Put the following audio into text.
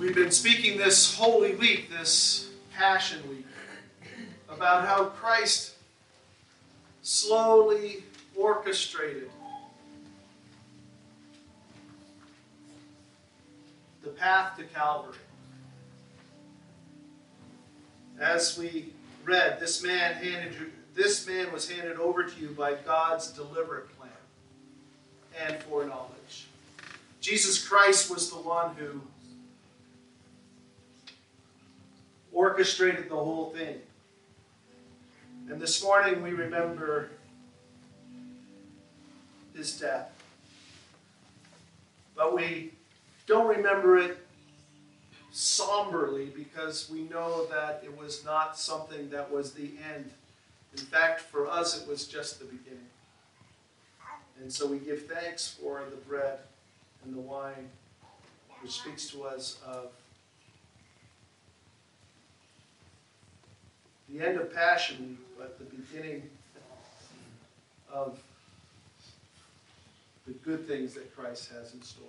We've been speaking this Holy Week, this Passion Week, about how Christ slowly orchestrated the path to Calvary. As we read, this man handed you, this man was handed over to you by God's deliberate plan and foreknowledge. Jesus Christ was the one who orchestrated the whole thing. And this morning we remember his death. But we don't remember it somberly because we know that it was not something that was the end. In fact, for us, it was just the beginning. And so we give thanks for the bread and the wine, which speaks to us of the end of Passion but the beginning of the good things that Christ has in store.